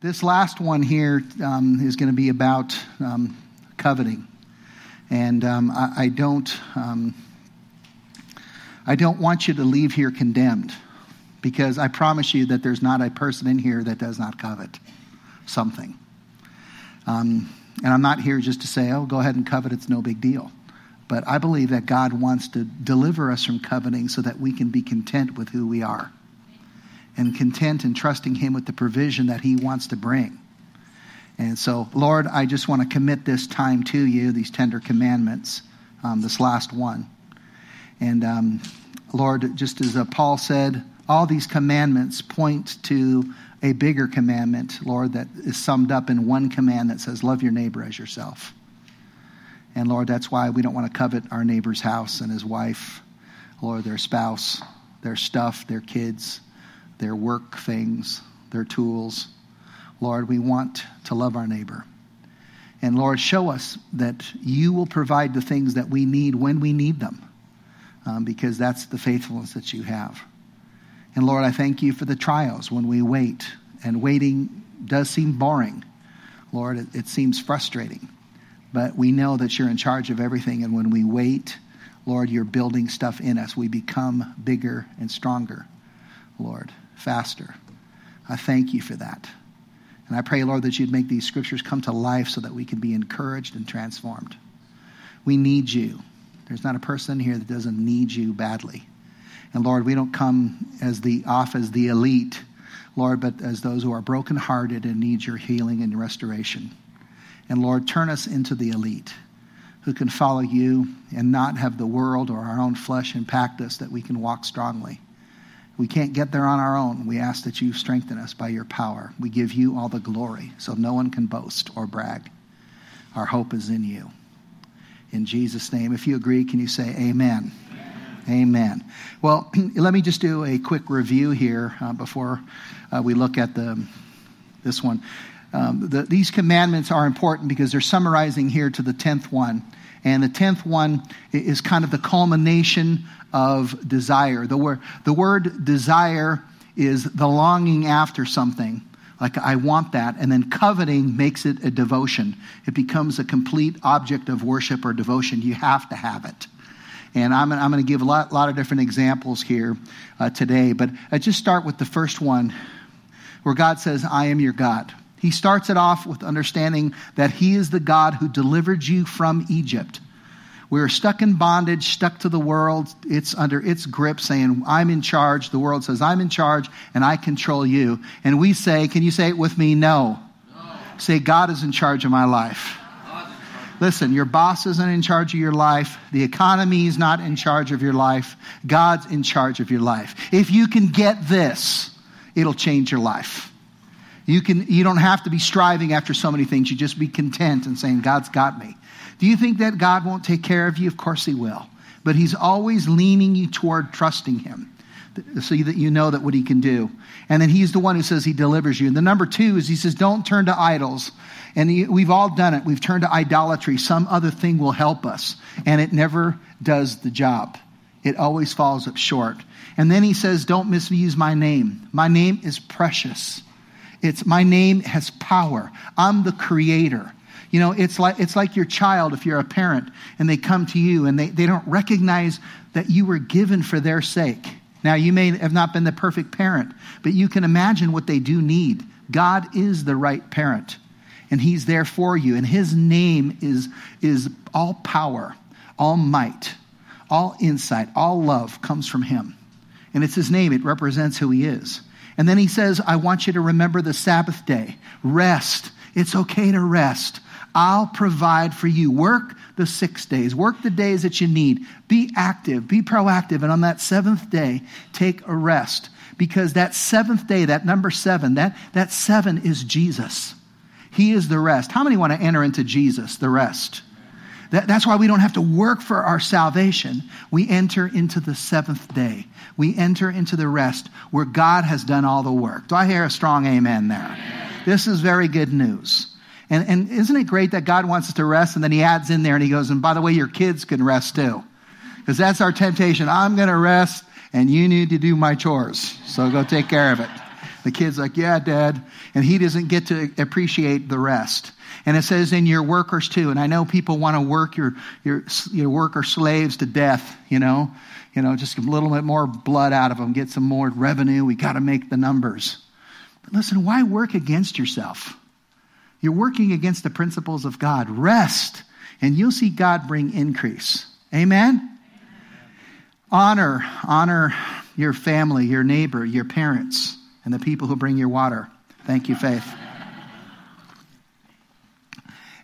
This last one here um, is going to be about um, coveting. And um, I, I, don't, um, I don't want you to leave here condemned because I promise you that there's not a person in here that does not covet something. Um, and I'm not here just to say, oh, go ahead and covet, it's no big deal. But I believe that God wants to deliver us from coveting so that we can be content with who we are and content in trusting Him with the provision that He wants to bring. And so, Lord, I just want to commit this time to you, these tender commandments, um, this last one. And um, Lord, just as uh, Paul said, all these commandments point to a bigger commandment, Lord, that is summed up in one command that says, Love your neighbor as yourself. And Lord, that's why we don't want to covet our neighbor's house and his wife, Lord, their spouse, their stuff, their kids, their work things, their tools. Lord, we want to love our neighbor. And Lord, show us that you will provide the things that we need when we need them, um, because that's the faithfulness that you have. And Lord, I thank you for the trials when we wait, and waiting does seem boring. Lord, it, it seems frustrating. But we know that you're in charge of everything, and when we wait, Lord, you're building stuff in us. We become bigger and stronger, Lord, faster. I thank you for that. And I pray, Lord, that you'd make these scriptures come to life so that we can be encouraged and transformed. We need you. There's not a person here that doesn't need you badly. And Lord, we don't come as the off as the elite, Lord, but as those who are brokenhearted and need your healing and restoration. And Lord, turn us into the elite who can follow you and not have the world or our own flesh impact us, that we can walk strongly. We can't get there on our own. We ask that you strengthen us by your power. We give you all the glory so no one can boast or brag. Our hope is in you. In Jesus' name, if you agree, can you say amen? Amen. Well, let me just do a quick review here uh, before uh, we look at the, this one. Um, the, these commandments are important because they're summarizing here to the 10th one. And the 10th one is kind of the culmination of desire. The word, the word desire is the longing after something. Like, I want that. And then coveting makes it a devotion. It becomes a complete object of worship or devotion. You have to have it. And I'm, I'm going to give a lot, lot, of different examples here uh, today. But I just start with the first one where God says, I am your God. He starts it off with understanding that He is the God who delivered you from Egypt. We are stuck in bondage, stuck to the world. It's under its grip, saying, I'm in charge. The world says, I'm in charge and I control you. And we say, Can you say it with me? No. no. Say, God is in charge of my life. Listen, your boss isn't in charge of your life. The economy is not in charge of your life. God's in charge of your life. If you can get this, it'll change your life. You, can, you don't have to be striving after so many things. You just be content and saying, God's got me. Do you think that God won't take care of you? Of course He will. But He's always leaning you toward trusting Him so that you know that what He can do. And then He's the one who says He delivers you. And the number two is He says, don't turn to idols. And we've all done it. We've turned to idolatry. Some other thing will help us. And it never does the job. It always falls up short. And then he says, Don't misuse my name. My name is precious. It's my name has power. I'm the creator. You know, it's like it's like your child if you're a parent and they come to you and they, they don't recognize that you were given for their sake. Now you may have not been the perfect parent, but you can imagine what they do need. God is the right parent and he's there for you. And his name is, is all power, all might, all insight, all love comes from him. And it's his name, it represents who he is. And then he says, I want you to remember the Sabbath day. Rest. It's okay to rest. I'll provide for you. Work the six days. Work the days that you need. Be active. Be proactive. And on that seventh day, take a rest. Because that seventh day, that number seven, that, that seven is Jesus. He is the rest. How many want to enter into Jesus, the rest? That, that's why we don't have to work for our salvation. We enter into the seventh day. We enter into the rest where God has done all the work. Do I hear a strong amen there? This is very good news. And, and isn't it great that God wants us to rest and then he adds in there and he goes, and by the way, your kids can rest too. Because that's our temptation. I'm going to rest and you need to do my chores. So go take care of it. The kid's like, yeah, dad. And he doesn't get to appreciate the rest. And it says in your workers too. And I know people want to work your, your, your worker slaves to death, you know, you know, just a little bit more blood out of them, get some more revenue. We got to make the numbers. But listen, why work against yourself? You're working against the principles of God. Rest, and you'll see God bring increase. Amen? Honor, honor your family, your neighbor, your parents, and the people who bring your water. Thank you, Faith.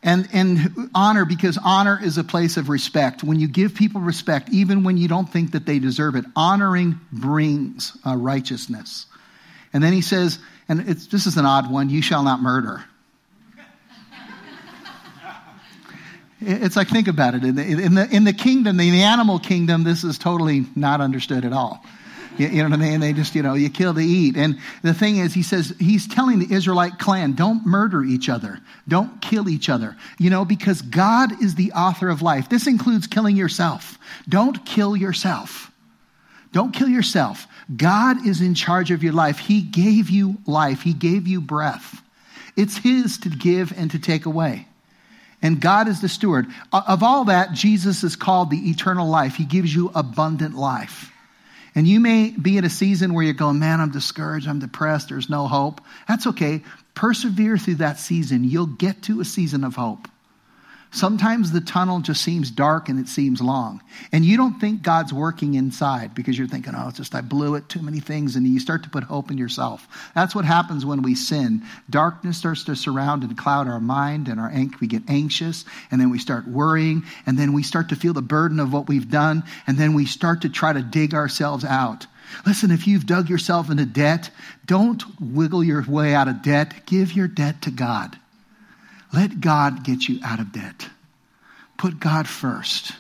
And, and honor, because honor is a place of respect. When you give people respect, even when you don't think that they deserve it, honoring brings uh, righteousness. And then he says, and this is an odd one you shall not murder. It's like, think about it. In the, in the, in the kingdom, in the animal kingdom, this is totally not understood at all. You, you, know what I mean? They just, you know, you kill to eat. And the thing is, he says, he's telling the Israelite clan, don't murder each other. Don't kill each other. You know, because God is the author of life. This includes killing yourself. Don't kill yourself. Don't kill yourself. God is in charge of your life. He gave you life, He gave you breath. It's His to give and to take away and God is the steward. Of all that, Jesus is called the eternal life. He gives you abundant life. And you may be in a season where you're going, man, I'm discouraged, I'm depressed, there's no hope. That's okay. Persevere through that season. You'll get to a season of hope. Sometimes the tunnel just seems dark and it seems long. And you don't think God's working inside because you're thinking, oh, it's just I blew it, too many things. And you start to put hope in yourself. That's what happens when we sin. Darkness starts to surround and cloud our mind and our we get anxious and then we start worrying and then we start to feel the burden of what we've done and then we start to try to dig ourselves out. Listen, if you've dug yourself into debt, don't wiggle your way out of debt. Give your debt to God. Let God get you out of debt. Put God first.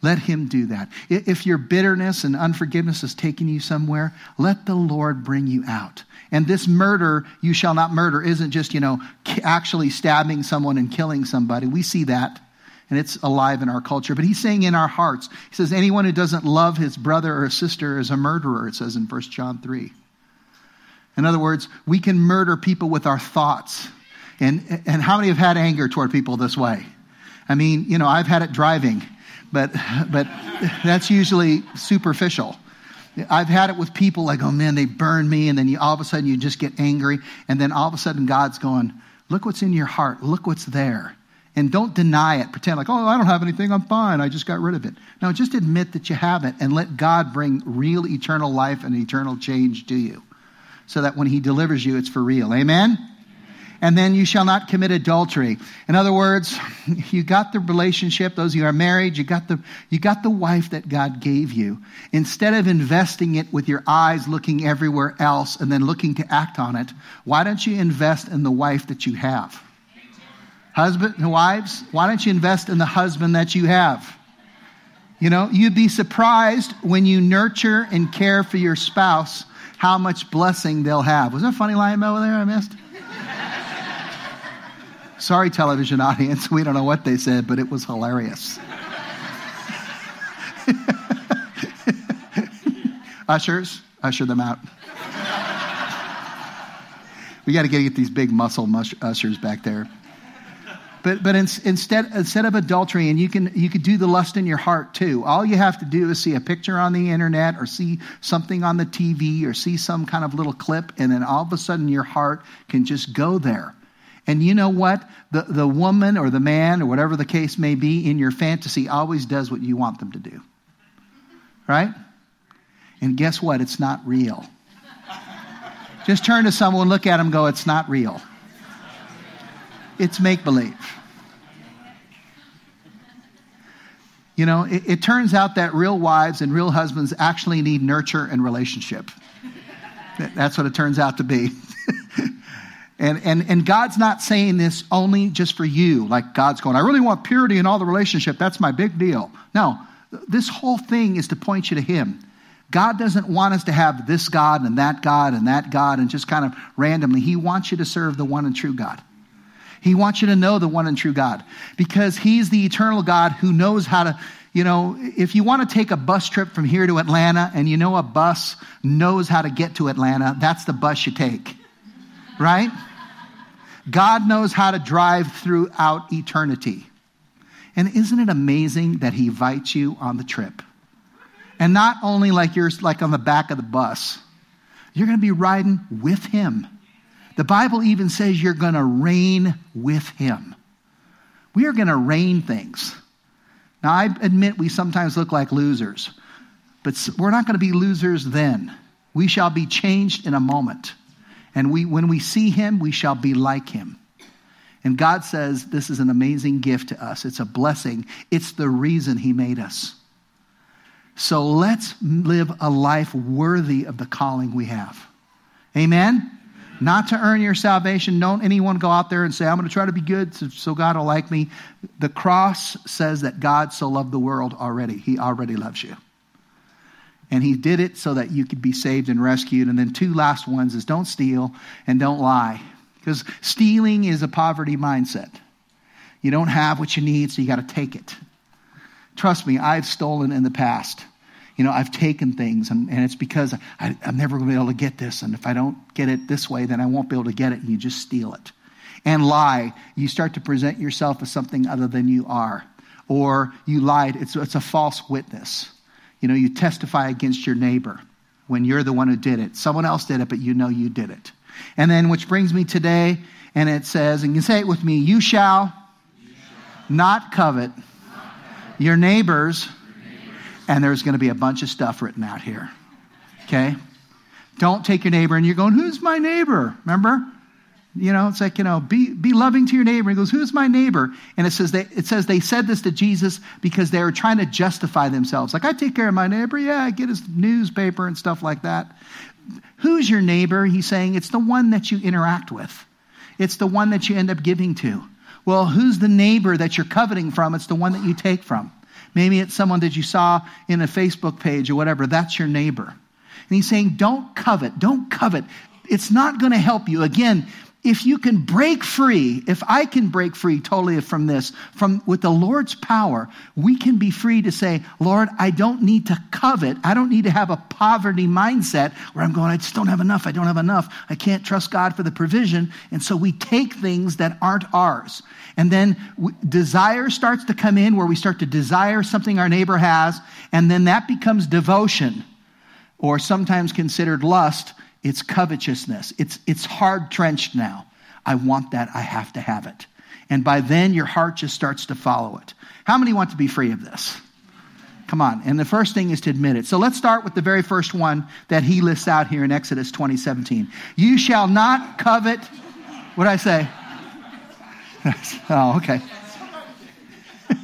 Let Him do that. If your bitterness and unforgiveness is taking you somewhere, let the Lord bring you out. And this murder, you shall not murder, isn't just, you know, actually stabbing someone and killing somebody. We see that, and it's alive in our culture. But He's saying in our hearts, He says, anyone who doesn't love his brother or sister is a murderer, it says in 1 John 3. In other words, we can murder people with our thoughts and, and how many have had anger toward people this way? I mean, you know, I've had it driving, but, but that's usually superficial. I've had it with people like, oh man, they burn me, and then you, all of a sudden you just get angry, and then all of a sudden God's going, look what's in your heart, look what's there. And don't deny it. Pretend like, oh, I don't have anything, I'm fine, I just got rid of it. No, just admit that you have it and let God bring real eternal life and eternal change to you so that when He delivers you, it's for real. Amen? And then you shall not commit adultery. In other words, you got the relationship, those who are married, you got the, you got the wife that God gave you. Instead of investing it with your eyes looking everywhere else and then looking to act on it, why don't you invest in the wife that you have? Husband and wives, why don't you invest in the husband that you have? You know, you'd be surprised when you nurture and care for your spouse how much blessing they'll have. Was that a funny line over there I missed? Sorry, television audience, we don't know what they said, but it was hilarious. Ushers, usher them out. we got to get these big muscle mush- ushers back there. But, but in, instead, instead of adultery, and you can, you could do the lust in your heart too. All you have to do is see a picture on the internet or see something on the TV or see some kind of little clip, and then all of a sudden your heart can just go there. And you know what? The, the woman or the man or whatever the case may be in your fantasy always does what you want them to do. Right? And guess what? It's not real. Just turn to someone, look at them, go, it's not real. It's make believe. You know, it, it, turns out that real wives and real husbands actually need nurture and relationship. That's what it turns out to be. And, and, and God's not saying this only just for you, like God's going, I really want purity in all the relationship. That's my big deal. No, this whole thing is to point you to Him. God doesn't want us to have this God and that God and that God and just kind of randomly. He wants you to serve the one and true God. He wants you to know the one and true God because He's the eternal God who knows how to You know, if you want to take a bus trip from here to Atlanta and you know a bus knows how to get to Atlanta, that's the bus you take, right? God knows how to drive throughout eternity. And isn't it amazing that He invites you on the trip? And not only like you're like on the back of the bus, you're going to be riding with Him. The Bible even says you're going to reign with Him. We are going to reign things. Now, I admit we sometimes look like losers, but we're not going to be losers then. We shall be changed in a moment. And we, when we see him, we shall be like him. And God says this is an amazing gift to us. It's a blessing. It's the reason he made us. So let's live a life worthy of the calling we have. Amen? not to earn your salvation. Don't anyone go out there and say, I'm going to try to be good so God will like me. The cross says that God so loved the world already. He already loves you. And he did it so that you could be saved and rescued. And then two last ones is don't steal and don't lie. Because stealing is a poverty mindset. You don't have what you need, so you got to take it. Trust me, I've stolen in the past you know, I've taken things and, and it's because I, I'm never going to be able to get this. And if I don't get it this way, then I won't be able to get it. And you just steal it. And lie, you start to present yourself as something other than you are. Or you lied, it's, it's a false witness. You know, you testify against your neighbor when you're the one who did it. Someone else did it, but you know you did it. And then, which brings me today, and it says, and you say it with me, you shall, you shall. not covet, not covet. your neighbor's and there's going to be a bunch of stuff written out here. Okay? Don't take your neighbor and you're going, Who's my neighbor? Remember? You know, it's like, you know, be, be loving to your neighbor. He goes, Who's my neighbor? And it says, they, it says they said this to Jesus because they were trying to justify themselves. Like, I take care of my neighbor. Yeah, I get his newspaper and stuff like that. Who's your neighbor? He's saying it's the one that you interact with, it's the one that you end up giving to. Well, who's the neighbor that you're coveting from? It's the one that you take from. Maybe it's someone that you saw in a Facebook page or whatever. That's your neighbor. And he's saying, don't covet. Don't covet. It's not going to help you. Again, if you can break free, if I can break free totally from this, from with the Lord's power, we can be free to say, Lord, I don't need to covet. I don't need to have a poverty mindset where I'm going, I just don't have enough. I don't have enough. I can't trust God for the provision. And so we take things that aren't ours. And then desire starts to come in where we start to desire something our neighbor has. And then that becomes devotion or sometimes considered lust it's covetousness. It's, it's hard trenched now. I want that. I have to have it. And by then, your heart just starts to follow it. How many want to be free of this? Come on. And the first thing is to admit it. So let's start with the very first one that he lists out here in Exodus 20, 17. You shall not covet. What did I say? oh, okay.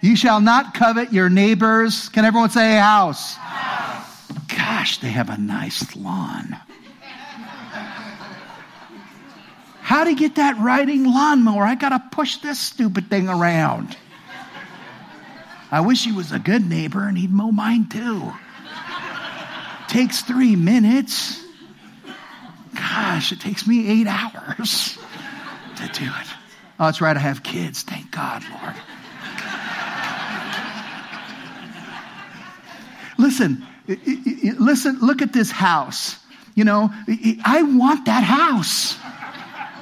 you shall not covet your neighbor's. Can everyone say house? house gosh, they have a nice lawn. How to get that riding lawnmower? I got to push this stupid thing around. I wish he was a good neighbor and he'd mow mine too. Takes three minutes. Gosh, it takes me eight hours to do it. Oh, that's right, I have kids. Thank God, Lord. Listen, listen, look at this house. You know, I want that house.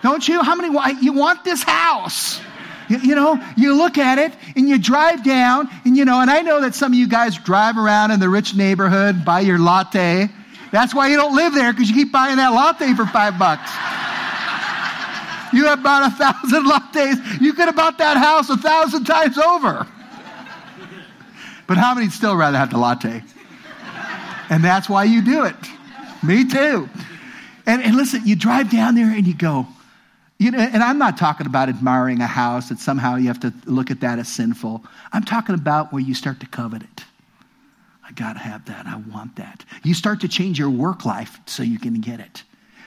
Don't you? How many, you want this house? You, know, you look at it and you drive down and you know, and I know that some of you guys drive around in the rich neighborhood, buy your latte. That's why you don't live there because you keep buying that latte for five bucks. You have bought a thousand lattes. You could have bought that house a thousand times over. But how many still rather have the latte? And that's why you do it. Me too. And, and listen, you drive down there and you go, you know, and I'm not talking about admiring a house that somehow you have to look at that as sinful. I'm talking about where you start to covet it. I got to have that. I want that. You start to change your work life so you can get it.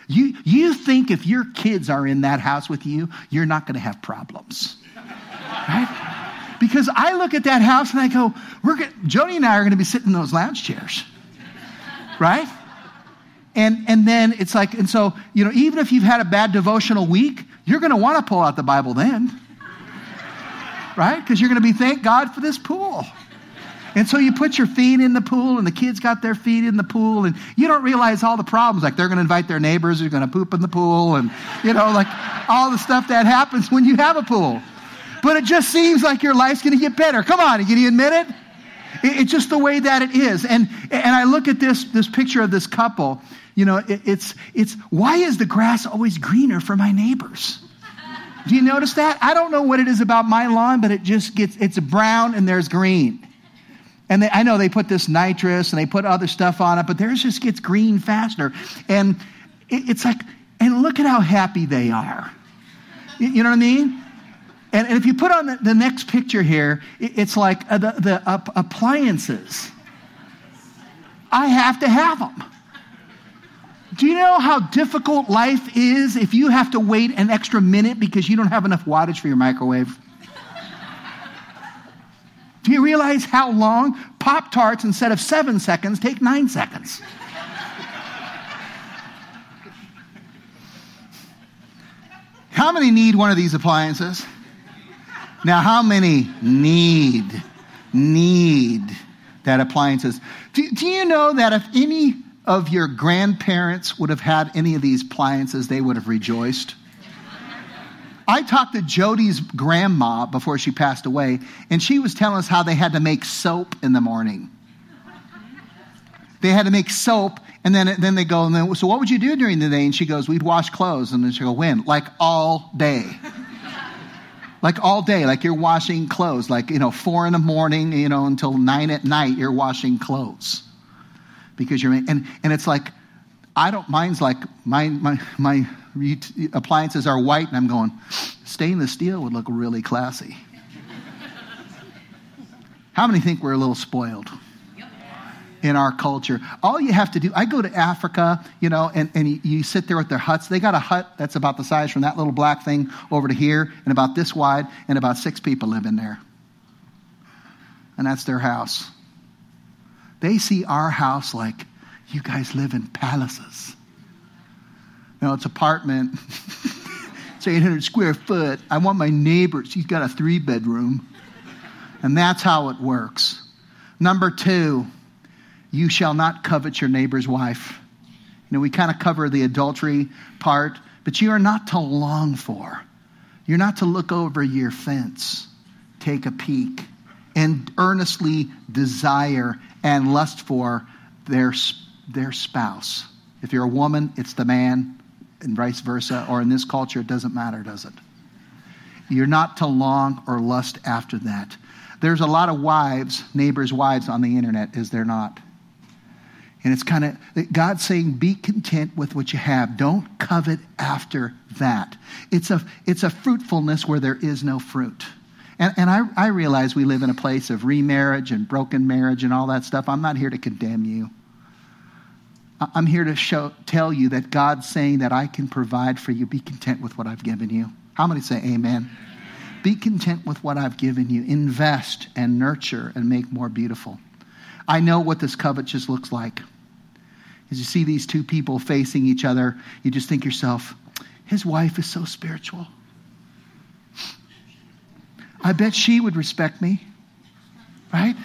You, you think if your kids are in that house with you, you're not going to have problems. Right? Because I look at that house and I go, we're gonna, Jody and I are going to be sitting in those lounge chairs right? And, and then it's like, and so, you know, even if you've had a bad devotional week, you're going to want to pull out the Bible then. right? Because you're going to be thank God for this pool. And so you put your feet in the pool, and the kids got their feet in the pool, and you don't realize all the problems. Like they're going to invite their neighbors who're going to poop in the pool, and, you know, like all the stuff that happens when you have a pool. But it just seems like your life's going to get better. Come on, can you admit it? It's just the way that it is. And, and I look at this, this picture of this couple, you know, it, it's, it's why is the grass always greener for my neighbors? Do you notice that? I don't know what it is about my lawn, but it just gets, it's brown and there's green. And they, I know they put this nitrous and they put other stuff on it, but theirs just gets green faster. And it, it's like, and look at how happy they are. You, you know what I mean? And, and if you put on the, the next picture here, it, it's like uh, the, the uh, appliances. I have to have them. Do you know how difficult life is if you have to wait an extra minute because you don't have enough wattage for your microwave? Do you realize how long Pop Tarts, instead of seven seconds, take nine seconds? how many need one of these appliances? Now, how many need, need that appliances? Do, do you know that if any of your grandparents would have had any of these appliances, they would have rejoiced? I talked to Jody's grandma before she passed away, and she was telling us how they had to make soap in the morning. They had to make soap, and then, then they go, and then, so what would you do during the day? And she goes, we'd wash clothes. And then she go, when? Like all day. Like all day, like you're washing clothes, like, you know, four in the morning, you know, until nine at night, you're washing clothes. Because you're, and, and it's like, I don't, mine's like, my, my, my appliances are white, and I'm going, stainless steel would look really classy. How many think we're a little spoiled? In our culture. All you have to do, I go to Africa, you know, and, and you, you, sit there with their huts. They got a hut that's about the size from that little black thing over to here and about this wide, and about six people live in there. And that's their house. They see our house like, you guys live in palaces. No, it's apartment. it's 800 square foot. I want my neighbor. She's got a three bedroom. And that's how it works. Number two, you shall not covet your neighbor's wife. You know, we kind of cover the adultery part, but you are not to long for. You're not to look over your fence, take a peek, and earnestly desire and lust for their, their spouse. If you're a woman, it's the man and vice versa, or in this culture, it doesn't matter, does it? You're not to long or lust after that. There's a lot of wives, neighbors' wives on the internet, is there not? And it's kind of God saying, be content with what you have. Don't covet after that. It's a, it's a fruitfulness where there is no fruit. And, and I, I realize we live in a place of remarriage and broken marriage and all that stuff. I'm not here to condemn you. I'm here to show, tell you that God's saying that I can provide for you. Be content with what I've given you. How many say amen? Be content with what I've given you. Invest and nurture and make more beautiful. I know what this covetous looks like. As you see these two people facing each other, you just think yourself, his wife is so spiritual. I bet she would respect me, right?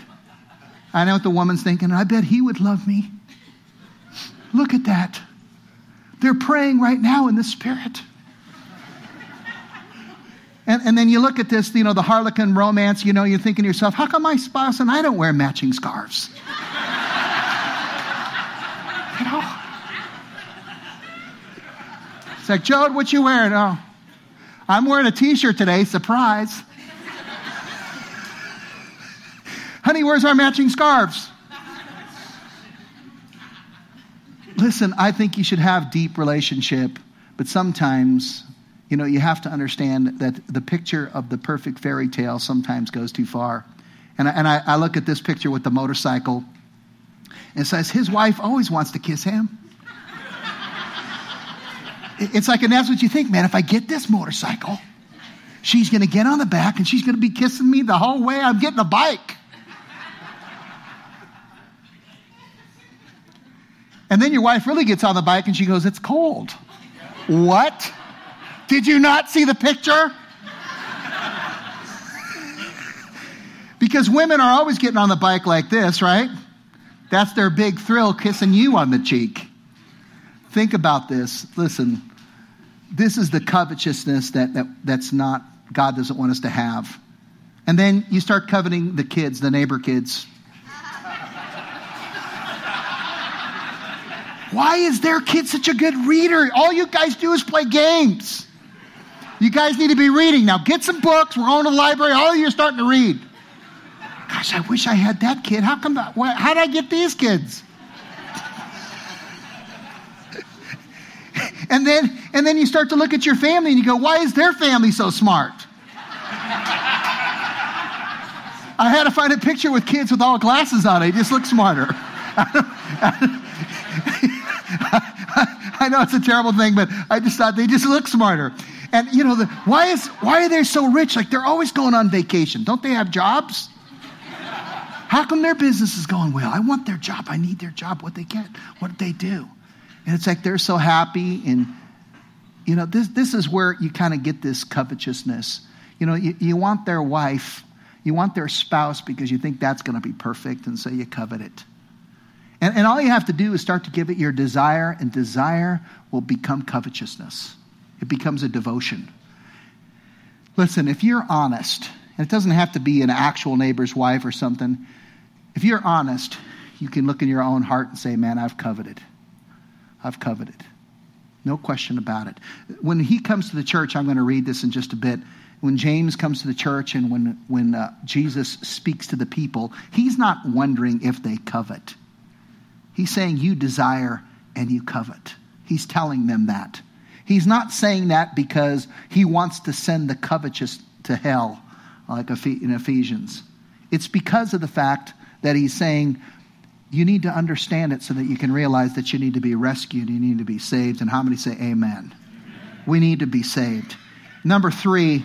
I know what the woman's thinking. I bet he would love me. Look at that. They're praying right now in the Spirit. And, and then you look at this, you know, the Harlequin romance, you know, you're thinking to yourself, how come my spouse and I don't wear matching scarves? you know? It's like, Jode, what you wearing? Oh, I'm wearing a t-shirt today, surprise. Honey, where's our matching scarves? listen, I think you should have deep relationship, but sometimes, you know, you have to understand that the picture of the perfect fairy tale sometimes goes too far. And I, and I, I look at this picture with the motorcycle and it says his wife always wants to kiss him. It's like, and that's what you think, man. If I get this motorcycle, she's going to get on the back and she's going to be kissing me the whole way I'm getting a bike. And then your wife really gets on the bike and she goes, It's cold. what? Did you not see the picture? Because women are always getting on the bike like this, right? That's their big thrill, kissing you on the cheek. Think about this. Listen, this is the covetousness that, that that's not, God doesn't want us to have. And then you start coveting the kids, the neighbor kids. Why is their kid such a good reader? All you guys do is play games. You guys need to be reading. Now get some books. We're going to the library. All of you are starting to read. Gosh, I wish I had that kid. How come? How did I get these kids? and then, and then you start to look at your family and you go, why is their family so smart? I had to find a picture with kids with all glasses on. They just look smarter. I know it's a terrible thing, but I just thought they just look smarter. And you know, the, why is why are they so rich? Like they're always going on vacation. Don't they have jobs? How come their business is going well? I want their job. I need their job. What they get? What did they do? And it's like they're so happy. And you know, this this is where you kind of get this covetousness. You know, you, you want their wife, you want their spouse because you think that's going to be perfect, and so you covet it. And, and all you have to do is start to give it your desire, and desire will become covetousness. It becomes a devotion. Listen, if you're honest, and it doesn't have to be an actual neighbor's wife or something, if you're honest, you can look in your own heart and say, Man, I've coveted. I've coveted. No question about it. When he comes to the church, I'm going to read this in just a bit. When James comes to the church and when, when uh, Jesus speaks to the people, he's not wondering if they covet. He's saying you desire and you covet. He's telling them that. He's not saying that because he wants to send the covetous to hell, like in Ephesians. It's because of the fact that he's saying you need to understand it so that you can realize that you need to be rescued, you need to be saved. And how many say amen? amen. We need to be saved. Number three,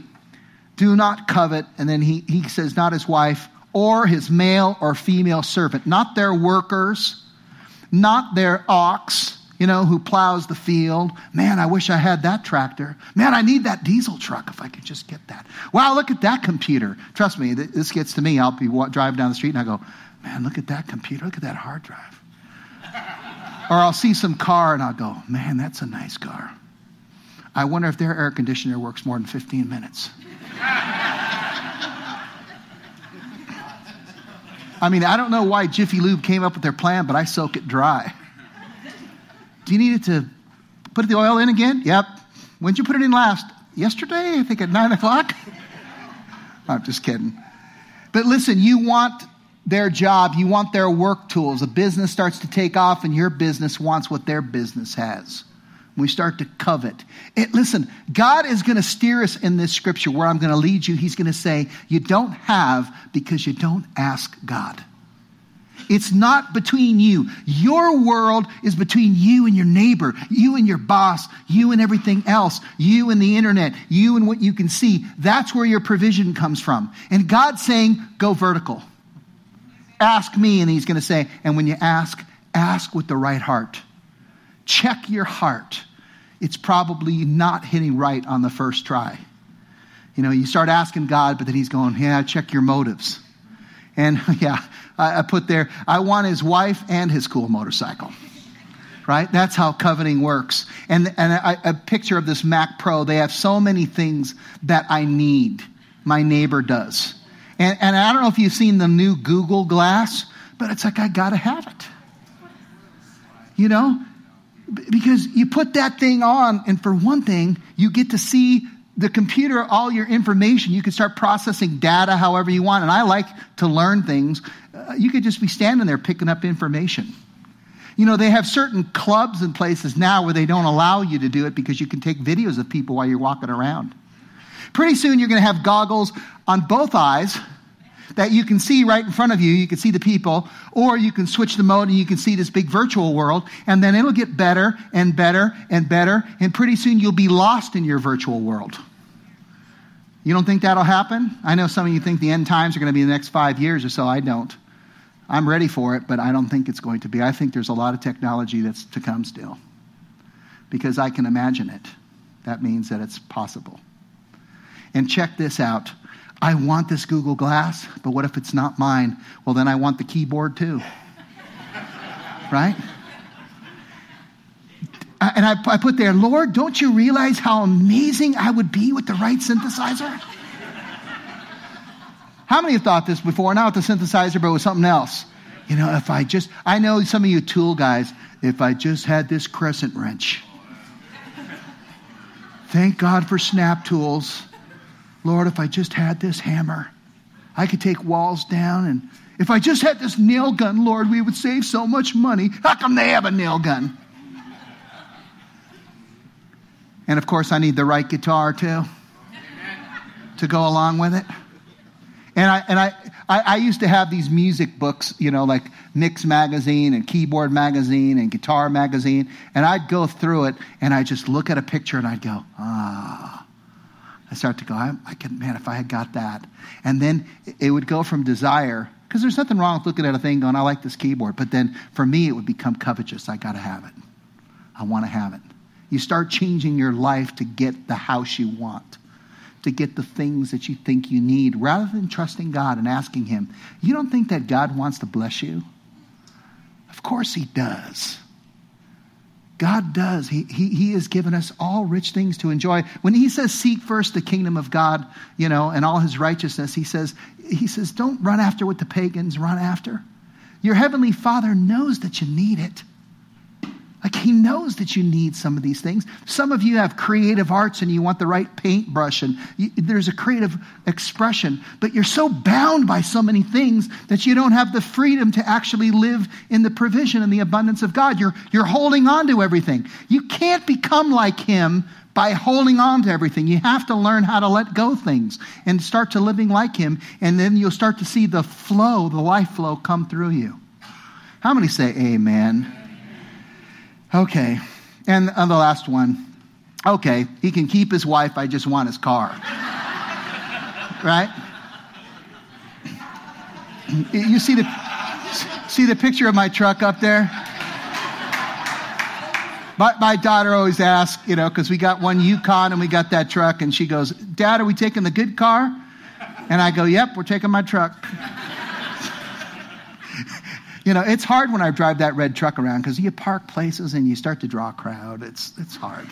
do not covet. And then he, he says, not his wife or his male or female servant, not their workers not their ox, you know, who plows the field. Man, I wish I had that tractor. Man, I need that diesel truck if I could just get that. Wow, look at that computer. Trust me, this gets to me. I'll be driving down the street and I go, man, look at that computer. Look at that hard drive. or I'll see some car and I'll go, man, that's a nice car. I wonder if their air conditioner works more than 15 minutes. I mean, I don't know why Jiffy Lube came up with their plan, but I soak it dry. Do you need it to put the oil in again? Yep. When did you put it in last? Yesterday, I think at 9 o'clock. I'm just kidding. But listen, you want their job, you want their work tools. A business starts to take off, and your business wants what their business has we start to covet. It, listen, God is going to steer us in this scripture where I'm going to lead you. He's going to say, You don't have because you don't ask God. It's not between you. Your world is between you and your neighbor, you and your boss, you and everything else, you and the internet, you and what you can see. That's where your provision comes from. And God's saying, Go vertical. Ask me. And He's going to say, And when you ask, ask with the right heart. Check your heart it's probably not hitting right on the first try. You know, you start asking God, but then He's going, Yeah, check your motives. And yeah, I, I put there, I want his wife and his cool motorcycle. Right? That's how coveting works. And, and a, a picture of this Mac Pro, they have so many things that I need. My neighbor does. And, and I don't know if you've seen the new Google Glass, but it's like, I got to have it. You know, because you put that thing on, and for one thing, you get to see the computer, all your information. You can start processing data however you want. And I like to learn things. Uh, you could just be standing there picking up information. You know, they have certain clubs and places now where they don't allow you to do it because you can take videos of people while you're walking around. Pretty soon, you're going to have goggles on both eyes that you can see right in front of you. You can see the people, or you can switch the mode and you can see this big virtual world, and then it'll get better and better and better, and pretty soon you'll be lost in your virtual world. You don't think that'll happen? I know some of you think the end times are going to be the next five years or so. I don't. I'm ready for it, but I don't think it's going to be. I think there's a lot of technology that's to come still because I can imagine it. That means that it's possible. And check this out I want this Google Glass, but what if it's not mine? Well, then I want the keyboard too. right? And I, I, put there, Lord, don't you realize how amazing I would be with the right synthesizer? how many have thought this before? Not with the synthesizer, but with something else. You know, if I just, I know some of you tool guys, if I just had this crescent wrench. Thank God for snap tools. Lord, if I just had this hammer, I could take walls down. And if I just had this nail gun, Lord, we would save so much money. How come they have a nail gun? And of course, I need the right guitar too to go along with it. And I, and I, I, I, used to have these music books, you know, like Mix Magazine and Keyboard Magazine and Guitar Magazine. And I'd go through it and I'd just look at a picture and I'd go, ah. I start to go, I, I can, man, if I had got that. And then it would go from desire, because there's nothing wrong with looking at a thing going, I like this keyboard. But then for me, it would become covetous. I got to have it. I want to have it. You start changing your life to get the house you want, to get the things that you think you need, rather than trusting God and asking Him. You don't think that God wants to bless you? Of course He does. God does. He, he, he has given us all rich things to enjoy. When he says, seek first the kingdom of God, you know, and all his righteousness, he says, he says, don't run after what the pagans run after. Your heavenly father knows that you need it. Like he knows that you need some of these things. Some of you have creative arts and you want the right paintbrush and you, there's a creative expression, but you're so bound by so many things that you don't have the freedom to actually live in the provision and the abundance of God. You're, you're holding on to everything. You can't become like him by holding on to everything. You have to learn how to let go things and start to living like him, and then you'll start to see the flow, the life flow come through you. How many say amen? Okay. And on the last one, okay, he can keep his wife, I just want his car. right? You see the, see the picture of my truck up there? My, my daughter always asks, you know, because we got one Yukon and we got that truck, and she goes, Dad, are we taking the good car? And I go, Yep, we're taking my truck. You know, it's hard when I drive that red truck around because you park places and you start to draw a crowd. It's, it's hard.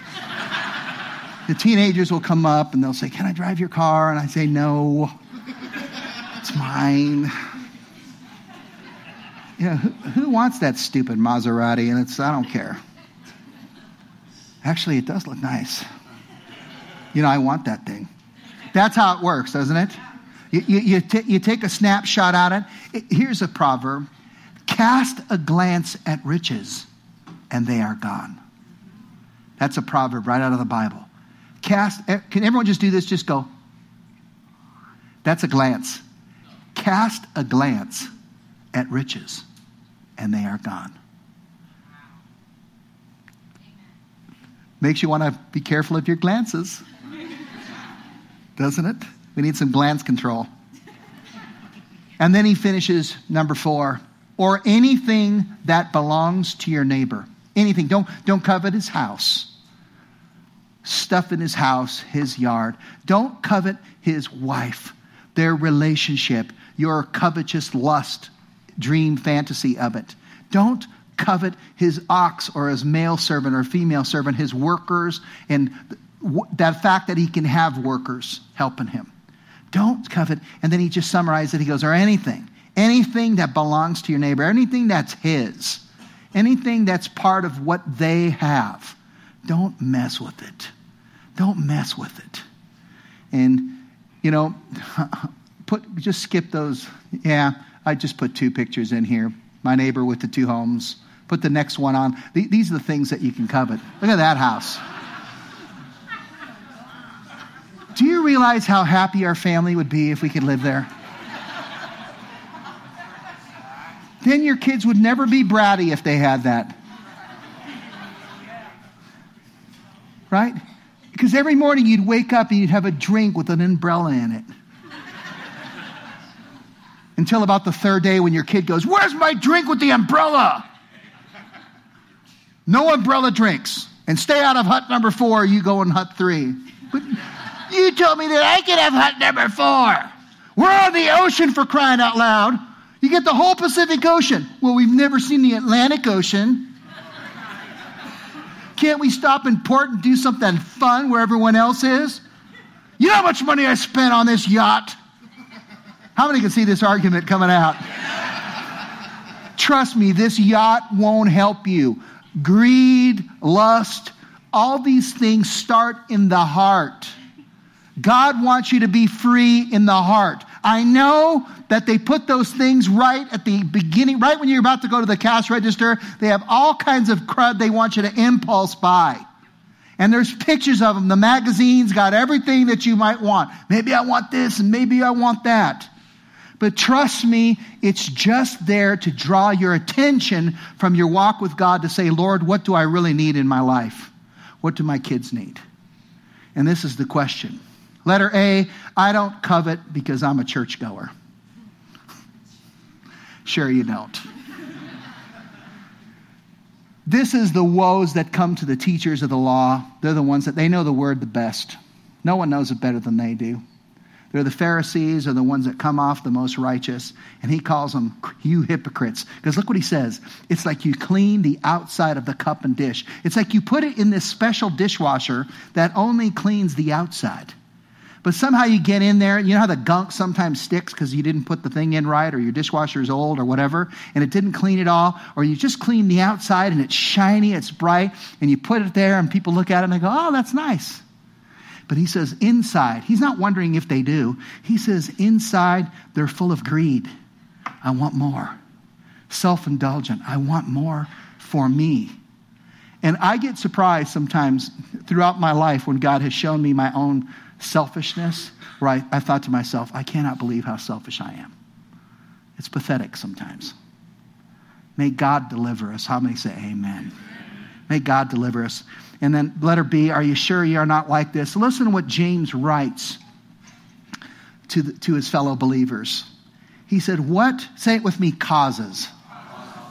the teenagers will come up and they'll say, Can I drive your car? And I say, No, it's mine. You know, who, who wants that stupid Maserati? And it's, I don't care. Actually, it does look nice. You know, I want that thing. That's how it works, doesn't it? You, you, you, t- you take a snapshot at it. it. Here's a proverb Cast a glance at riches, and they are gone. That's a proverb right out of the Bible. Cast, eh, can everyone just do this? Just go. That's a glance. Cast a glance at riches, and they are gone. Makes you want to be careful of your glances, doesn't it? We need some glance control. And then he finishes number four or anything that belongs to your neighbor. Anything. Don't, don't covet his house. Stuff in his house, his yard. Don't covet his wife, their relationship, your covetous lust, dream, fantasy of it. Don't covet his ox or his male servant or female servant, his workers, and that fact that he can have workers helping him. Don't covet. And then he just summarized it. He goes, or anything anything that belongs to your neighbor, anything that's his, anything that's part of what they have, don't mess with it. Don't mess with it. And, you know, put just skip those. Yeah, I just put two pictures in here. My neighbor with the two homes. Put the next one on. These are the things that you can covet. Look at that house. Do you realize how happy our family would be if we could live there? Then your kids would never be bratty if they had that. Right? Because every morning you'd wake up and you'd have a drink with an umbrella in it. Until about the third day when your kid goes, Where's my drink with the umbrella? No umbrella drinks. And stay out of hut number four, you go in hut three. But you told me that I could have hut number four. We're on the ocean for crying out loud. You get the whole Pacific Ocean. Well, we've never seen the Atlantic Ocean. Can't we stop in port and do something fun where everyone else is? You know how much money I spent on this yacht? How many can see this argument coming out? Trust me, this yacht won't help you. Greed, lust, all these things start in the heart. God wants you to be free in the heart. I know that they put those things right at the beginning, right when you're about to go to the cash register. They have all kinds of crud they want you to impulse buy. And there's pictures of them. The magazines got everything that you might want. Maybe I want this and maybe I want that. But trust me, it's just there to draw your attention from your walk with God to say, Lord, what do I really need in my life? What do my kids need? And this is the question. Letter A, I don't covet because I'm a churchgoer. Sure, you don't. this is the woes that come to the teachers of the law. They're the ones that they know the word the best. No one knows it better than they do. They're the Pharisees are the ones that come off the most righteous. And he calls them, you hypocrites. Because look what he says. It's like you clean the outside of the cup and dish. It's like you put it in this special dishwasher that only cleans the outside. But somehow you get in there, you know how the gunk sometimes sticks because you didn't put the thing in right, or your dishwasher is old, or whatever, and it didn't clean it all, or you just clean the outside and it's shiny, it's bright, and you put it there, and people look at it and they go, oh, that's nice. But he says inside, he's not wondering if they do. He says inside, they're full of greed. I want more. Self indulgent. I want more for me. And I get surprised sometimes throughout my life when God has shown me my own selfishness, where I, I thought to myself, I cannot believe how selfish I am. It's pathetic sometimes. May God deliver us. How many say amen? May God deliver us. And then letter B, are you sure you are not like this? Listen to what James writes to, the, to his fellow believers. He said, What, say it with me, causes?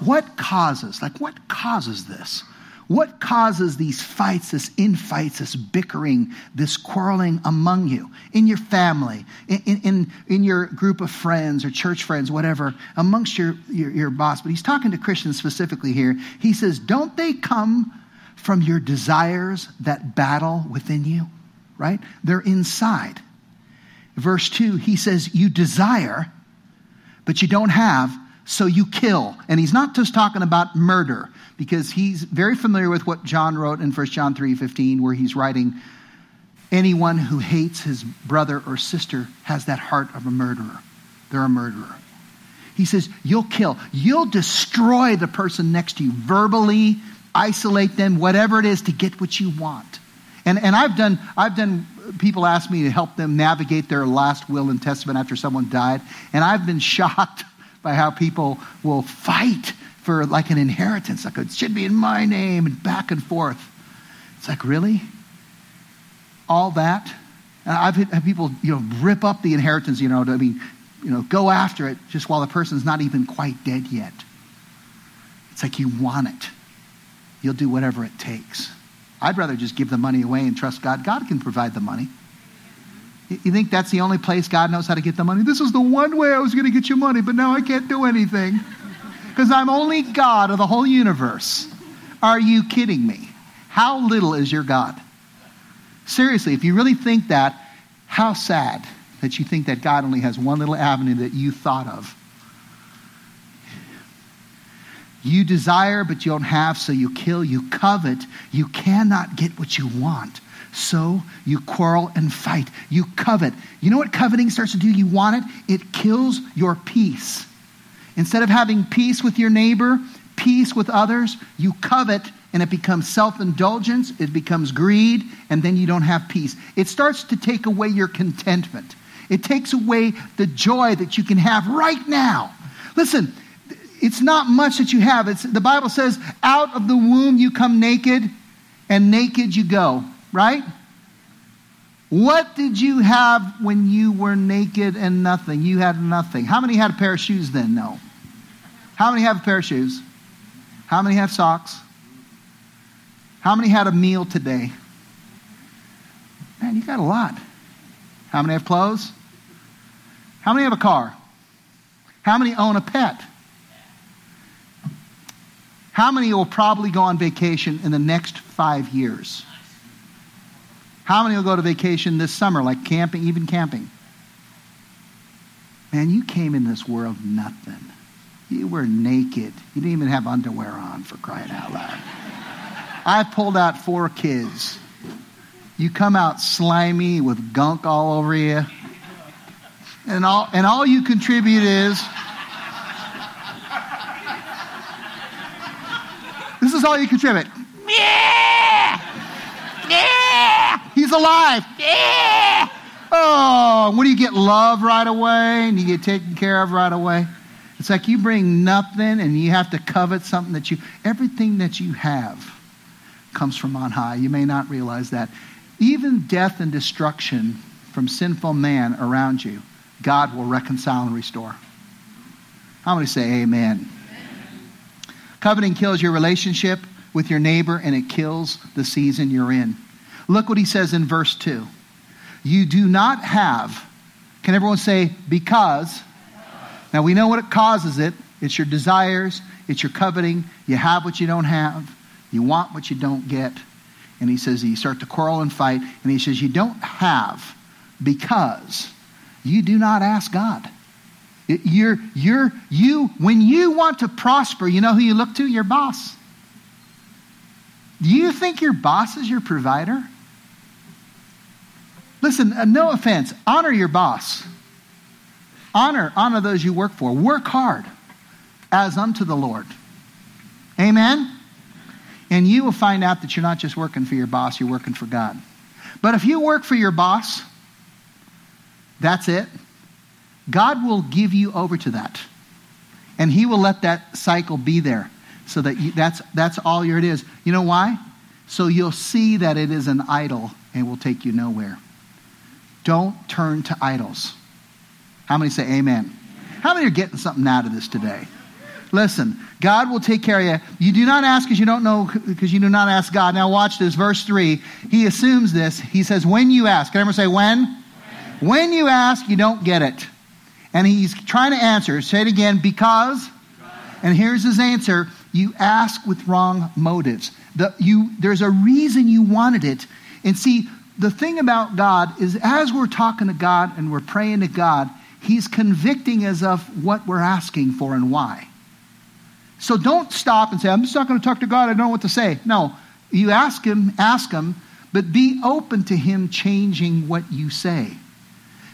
What causes? Like, what causes this? What causes these fights, this infights, this bickering, this quarreling among you, in your family, in, in, in your group of friends or church friends, whatever, amongst your, your, your boss? But he's talking to Christians specifically here. He says, Don't they come from your desires that battle within you, right? They're inside. Verse 2, he says, You desire, but you don't have, so you kill. And he's not just talking about murder, because he's very familiar with what John wrote in 1 John 3:15 where he's writing, Anyone who hates his brother or sister has that heart of a murderer. They're a murderer. He says, You'll kill, you'll destroy the person next to you verbally, isolate them, whatever it is to get what you want. And, and I've done, I've done, people ask me to help them navigate their last will and testament after someone died. And I've been shocked by how people will fight for like an inheritance. Like it should be in my name and back and forth. It's like, really? All that? And I've had people, you know, rip up the inheritance, you know, I mean, you know, go after it just while the person's not even quite dead yet. It's like you want it you'll do whatever it takes. I'd rather just give the money away and trust God. God can provide the money. You think that's the only place God knows how to get the money? This is the one way I was going to get you money, but now I can't do anything because I'm only God of the whole universe. Are you kidding me? How little is your God? Seriously, if you really think that, how sad that you think that God only has one little avenue that you thought of You desire, but you don't have, so you kill. You covet. You cannot get what you want. So you quarrel and fight. You covet. You know what coveting starts to do? You want it, it kills your peace. Instead of having peace with your neighbor, peace with others, you covet and it becomes self indulgence, it becomes greed, and then you don't have peace. It starts to take away your contentment. It takes away the joy that you can have right now. Listen, it's not much that you have. It's, the Bible says, out of the womb you come naked, and naked you go, right? What did you have when you were naked and nothing? You had nothing. How many had a pair of shoes then? No. How many have a pair of shoes? How many have socks? How many had a meal today? Man, you got a lot. How many have clothes? How many have a car? How many own a pet? How many will probably go on vacation in the next five years? How many will go to vacation this summer, like camping, even camping? Man, you came in this world nothing. You were naked. You didn't even have underwear on, for crying out loud. I pulled out four kids. You come out slimy with gunk all over you. And all, and all you contribute is This is all you contribute. Yeah! Yeah! He's alive. Yeah! Oh, when do you get love right away and you get taken care of right away? It's like you bring nothing and you have to covet something that you, everything that you have comes from on high. You may not realize that. Even death and destruction from sinful man around you, God will reconcile and restore. How many say amen? Coveting kills your relationship with your neighbor and it kills the season you're in. Look what he says in verse 2. You do not have, can everyone say, because? Now we know what it causes it. It's your desires, it's your coveting. You have what you don't have, you want what you don't get. And he says, you start to quarrel and fight. And he says, you don't have because you do not ask God. You're, you're, you, when you want to prosper, you know who you look to? Your boss. Do you think your boss is your provider? Listen, uh, no offense. Honor your boss. Honor, honor those you work for. Work hard as unto the Lord. Amen? And you will find out that you're not just working for your boss, you're working for God. But if you work for your boss, that's it. God will give you over to that. And He will let that cycle be there so that you, that's, that's all it is. You know why? So you'll see that it is an idol and will take you nowhere. Don't turn to idols. How many say amen? How many are getting something out of this today? Listen, God will take care of you. You do not ask because you don't know, because you do not ask God. Now, watch this. Verse 3. He assumes this. He says, When you ask. Can everyone say when? When, when you ask, you don't get it. And he's trying to answer. Say it again, because. And here's his answer you ask with wrong motives. The, you, there's a reason you wanted it. And see, the thing about God is as we're talking to God and we're praying to God, he's convicting us of what we're asking for and why. So don't stop and say, I'm just not going to talk to God. I don't know what to say. No, you ask him, ask him, but be open to him changing what you say.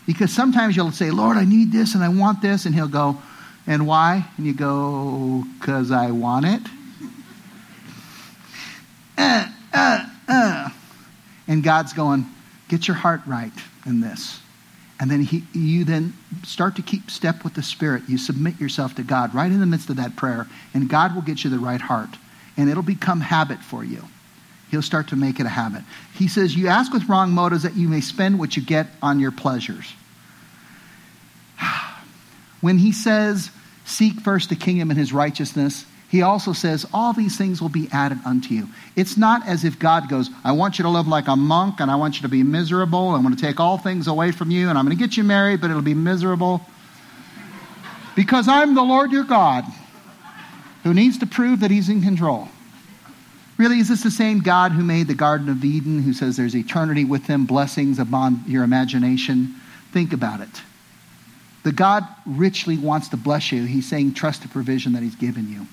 Because sometimes you'll say, Lord, I need this and I want this. And he'll go, and why? And you go, because I want it. Uh, uh, uh. And God's going, get your heart right in this. And then he, you then start to keep step with the Spirit. You submit yourself to God right in the midst of that prayer, and God will get you the right heart. And it'll become habit for you. He'll start to make it a habit. He says, You ask with wrong motives that you may spend what you get on your pleasures. When he says, Seek first the kingdom and his righteousness, he also says, All these things will be added unto you. It's not as if God goes, I want you to live like a monk and I want you to be miserable. I'm going to take all things away from you and I'm going to get you married, but it'll be miserable. Because I'm the Lord your God who needs to prove that he's in control. Really, is this the same God who made the Garden of Eden, who says there's eternity with him, blessings upon your imagination? Think about it. The God richly wants to bless you. He's saying, trust the provision that he's given you.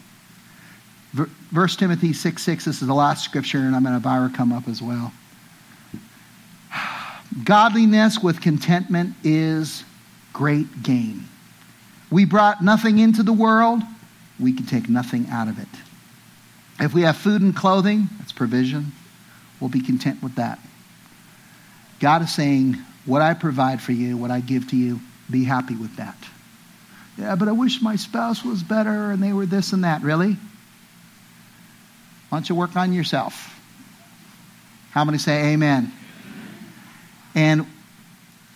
First Timothy 6 6, this is the last scripture, and I'm going to have Ira come up as well. Godliness with contentment is great gain. We brought nothing into the world, we can take nothing out of it. If we have food and clothing, that's provision. We'll be content with that. God is saying, What I provide for you, what I give to you, be happy with that. Yeah, but I wish my spouse was better and they were this and that. Really? Why don't you work on yourself? How many say amen? And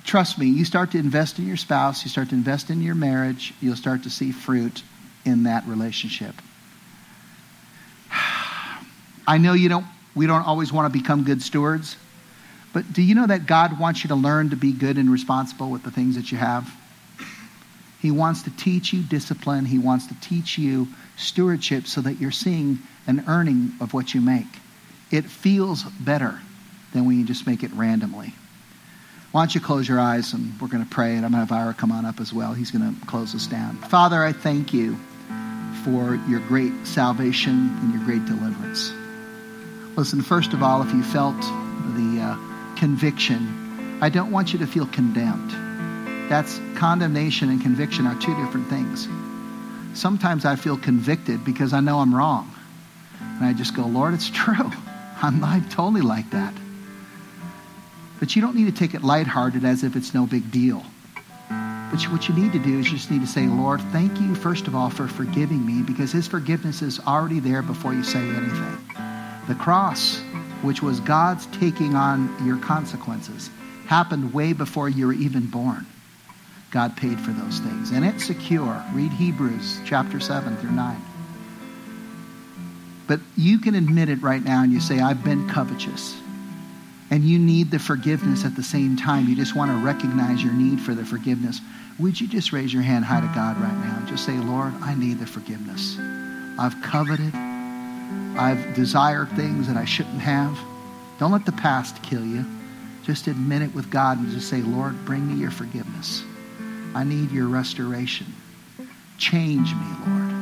trust me, you start to invest in your spouse, you start to invest in your marriage, you'll start to see fruit in that relationship. I know you don't, we don't always want to become good stewards, but do you know that God wants you to learn to be good and responsible with the things that you have? He wants to teach you discipline. He wants to teach you stewardship so that you're seeing an earning of what you make. It feels better than when you just make it randomly. Why don't you close your eyes and we're going to pray, and I'm going to have Ira come on up as well. He's going to close us down. Father, I thank you for your great salvation and your great deliverance. Listen, first of all, if you felt the uh, conviction, I don't want you to feel condemned. That's condemnation and conviction are two different things. Sometimes I feel convicted because I know I'm wrong. And I just go, Lord, it's true. I'm, I'm totally like that. But you don't need to take it lighthearted as if it's no big deal. But what you need to do is you just need to say, Lord, thank you, first of all, for forgiving me because his forgiveness is already there before you say anything. The cross, which was God's taking on your consequences, happened way before you were even born. God paid for those things. And it's secure. Read Hebrews chapter 7 through 9. But you can admit it right now and you say, I've been covetous and you need the forgiveness at the same time, you just want to recognize your need for the forgiveness, would you just raise your hand high to God right now and just say, Lord, I need the forgiveness. I've coveted. I've desired things that I shouldn't have. Don't let the past kill you. Just admit it with God and just say, Lord, bring me your forgiveness. I need your restoration. Change me, Lord.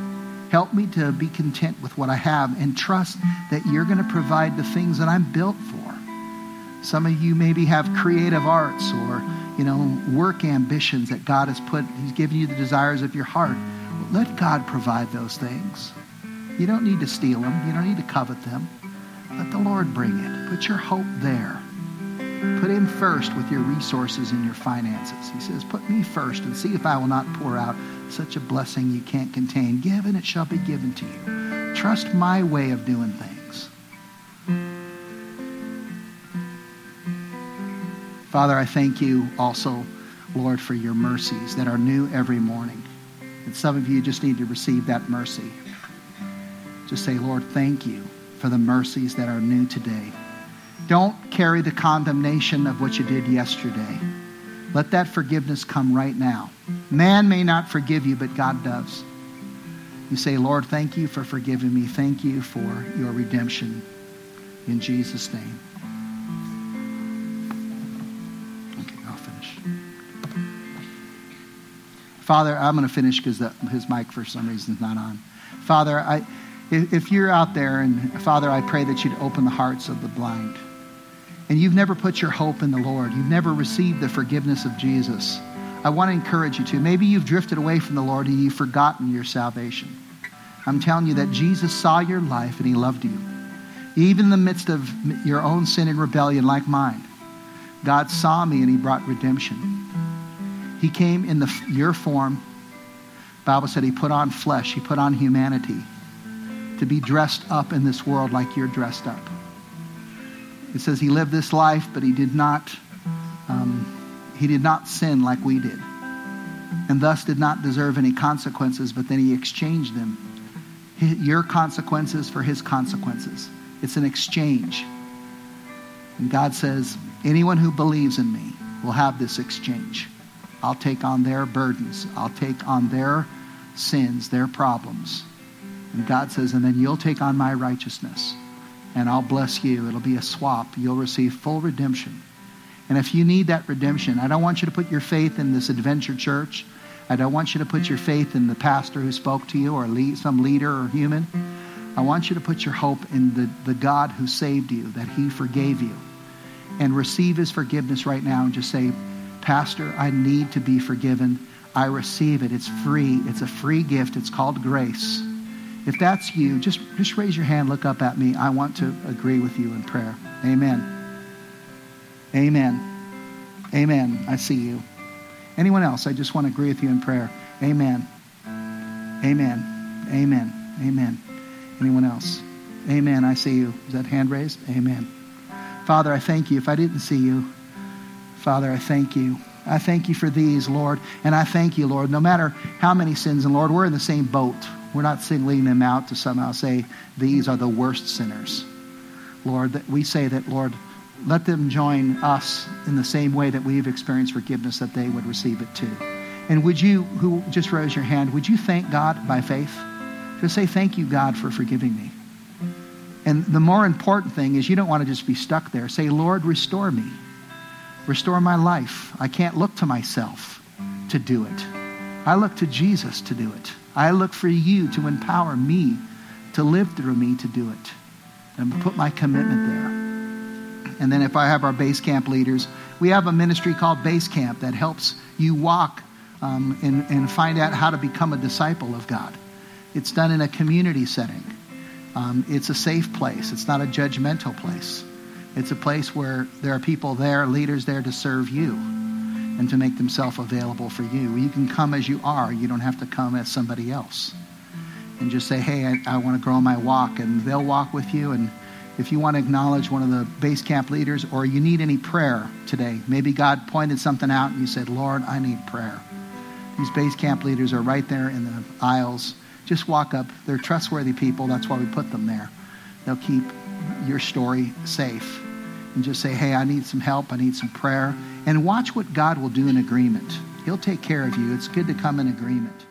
Help me to be content with what I have and trust that you're going to provide the things that I'm built for. Some of you maybe have creative arts or, you know, work ambitions that God has put, He's given you the desires of your heart. Let God provide those things. You don't need to steal them. You don't need to covet them. Let the Lord bring it. Put your hope there. Put Him first with your resources and your finances. He says, Put me first and see if I will not pour out such a blessing you can't contain. Give and it shall be given to you. Trust my way of doing things. Father, I thank you also, Lord, for your mercies that are new every morning. And some of you just need to receive that mercy. Just say, Lord, thank you for the mercies that are new today. Don't carry the condemnation of what you did yesterday. Let that forgiveness come right now. Man may not forgive you, but God does. You say, Lord, thank you for forgiving me. Thank you for your redemption. In Jesus' name. Okay, I'll finish. Father, I'm going to finish because his mic for some reason is not on. Father, I, if you're out there, and Father, I pray that you'd open the hearts of the blind. And you've never put your hope in the Lord, you've never received the forgiveness of Jesus. I want to encourage you to. Maybe you've drifted away from the Lord and you've forgotten your salvation. I'm telling you that Jesus saw your life and he loved you. Even in the midst of your own sin and rebellion, like mine, God saw me and he brought redemption. He came in the, your form. Bible said he put on flesh. He put on humanity to be dressed up in this world like you're dressed up. It says he lived this life, but he did not, um, he did not sin like we did, and thus did not deserve any consequences. But then he exchanged them, your consequences for his consequences. It's an exchange. And God says, anyone who believes in me will have this exchange. I'll take on their burdens. I'll take on their sins, their problems. And God says, and then you'll take on my righteousness. And I'll bless you. It'll be a swap. You'll receive full redemption. And if you need that redemption, I don't want you to put your faith in this adventure church. I don't want you to put your faith in the pastor who spoke to you or lead, some leader or human. I want you to put your hope in the, the God who saved you, that he forgave you. And receive his forgiveness right now and just say, Pastor, I need to be forgiven. I receive it. It's free. It's a free gift. It's called grace. If that's you, just, just raise your hand, look up at me. I want to agree with you in prayer. Amen. Amen. Amen. I see you. Anyone else? I just want to agree with you in prayer. Amen. Amen. Amen. Amen. Anyone else? Amen. I see you. Is that hand raised? Amen. Father, I thank you. If I didn't see you, Father, I thank you. I thank you for these, Lord. And I thank you, Lord, no matter how many sins, and Lord, we're in the same boat. We're not singling them out to somehow say these are the worst sinners. Lord, that we say that, Lord, let them join us in the same way that we've experienced forgiveness, that they would receive it too. And would you, who just raise your hand, would you thank God by faith? Just say, Thank you, God, for forgiving me. And the more important thing is you don't want to just be stuck there. Say, Lord, restore me. Restore my life. I can't look to myself to do it. I look to Jesus to do it. I look for you to empower me to live through me to do it. And put my commitment there. And then if I have our base camp leaders, we have a ministry called Base Camp that helps you walk um, and, and find out how to become a disciple of God. It's done in a community setting. Um, it's a safe place. It's not a judgmental place. It's a place where there are people there, leaders there to serve you and to make themselves available for you. You can come as you are. You don't have to come as somebody else. And just say, hey, I, I want to grow my walk. And they'll walk with you. And if you want to acknowledge one of the base camp leaders or you need any prayer today, maybe God pointed something out and you said, Lord, I need prayer. These base camp leaders are right there in the aisles. Just walk up. They're trustworthy people. That's why we put them there. They'll keep your story safe. And just say, hey, I need some help. I need some prayer. And watch what God will do in agreement. He'll take care of you. It's good to come in agreement.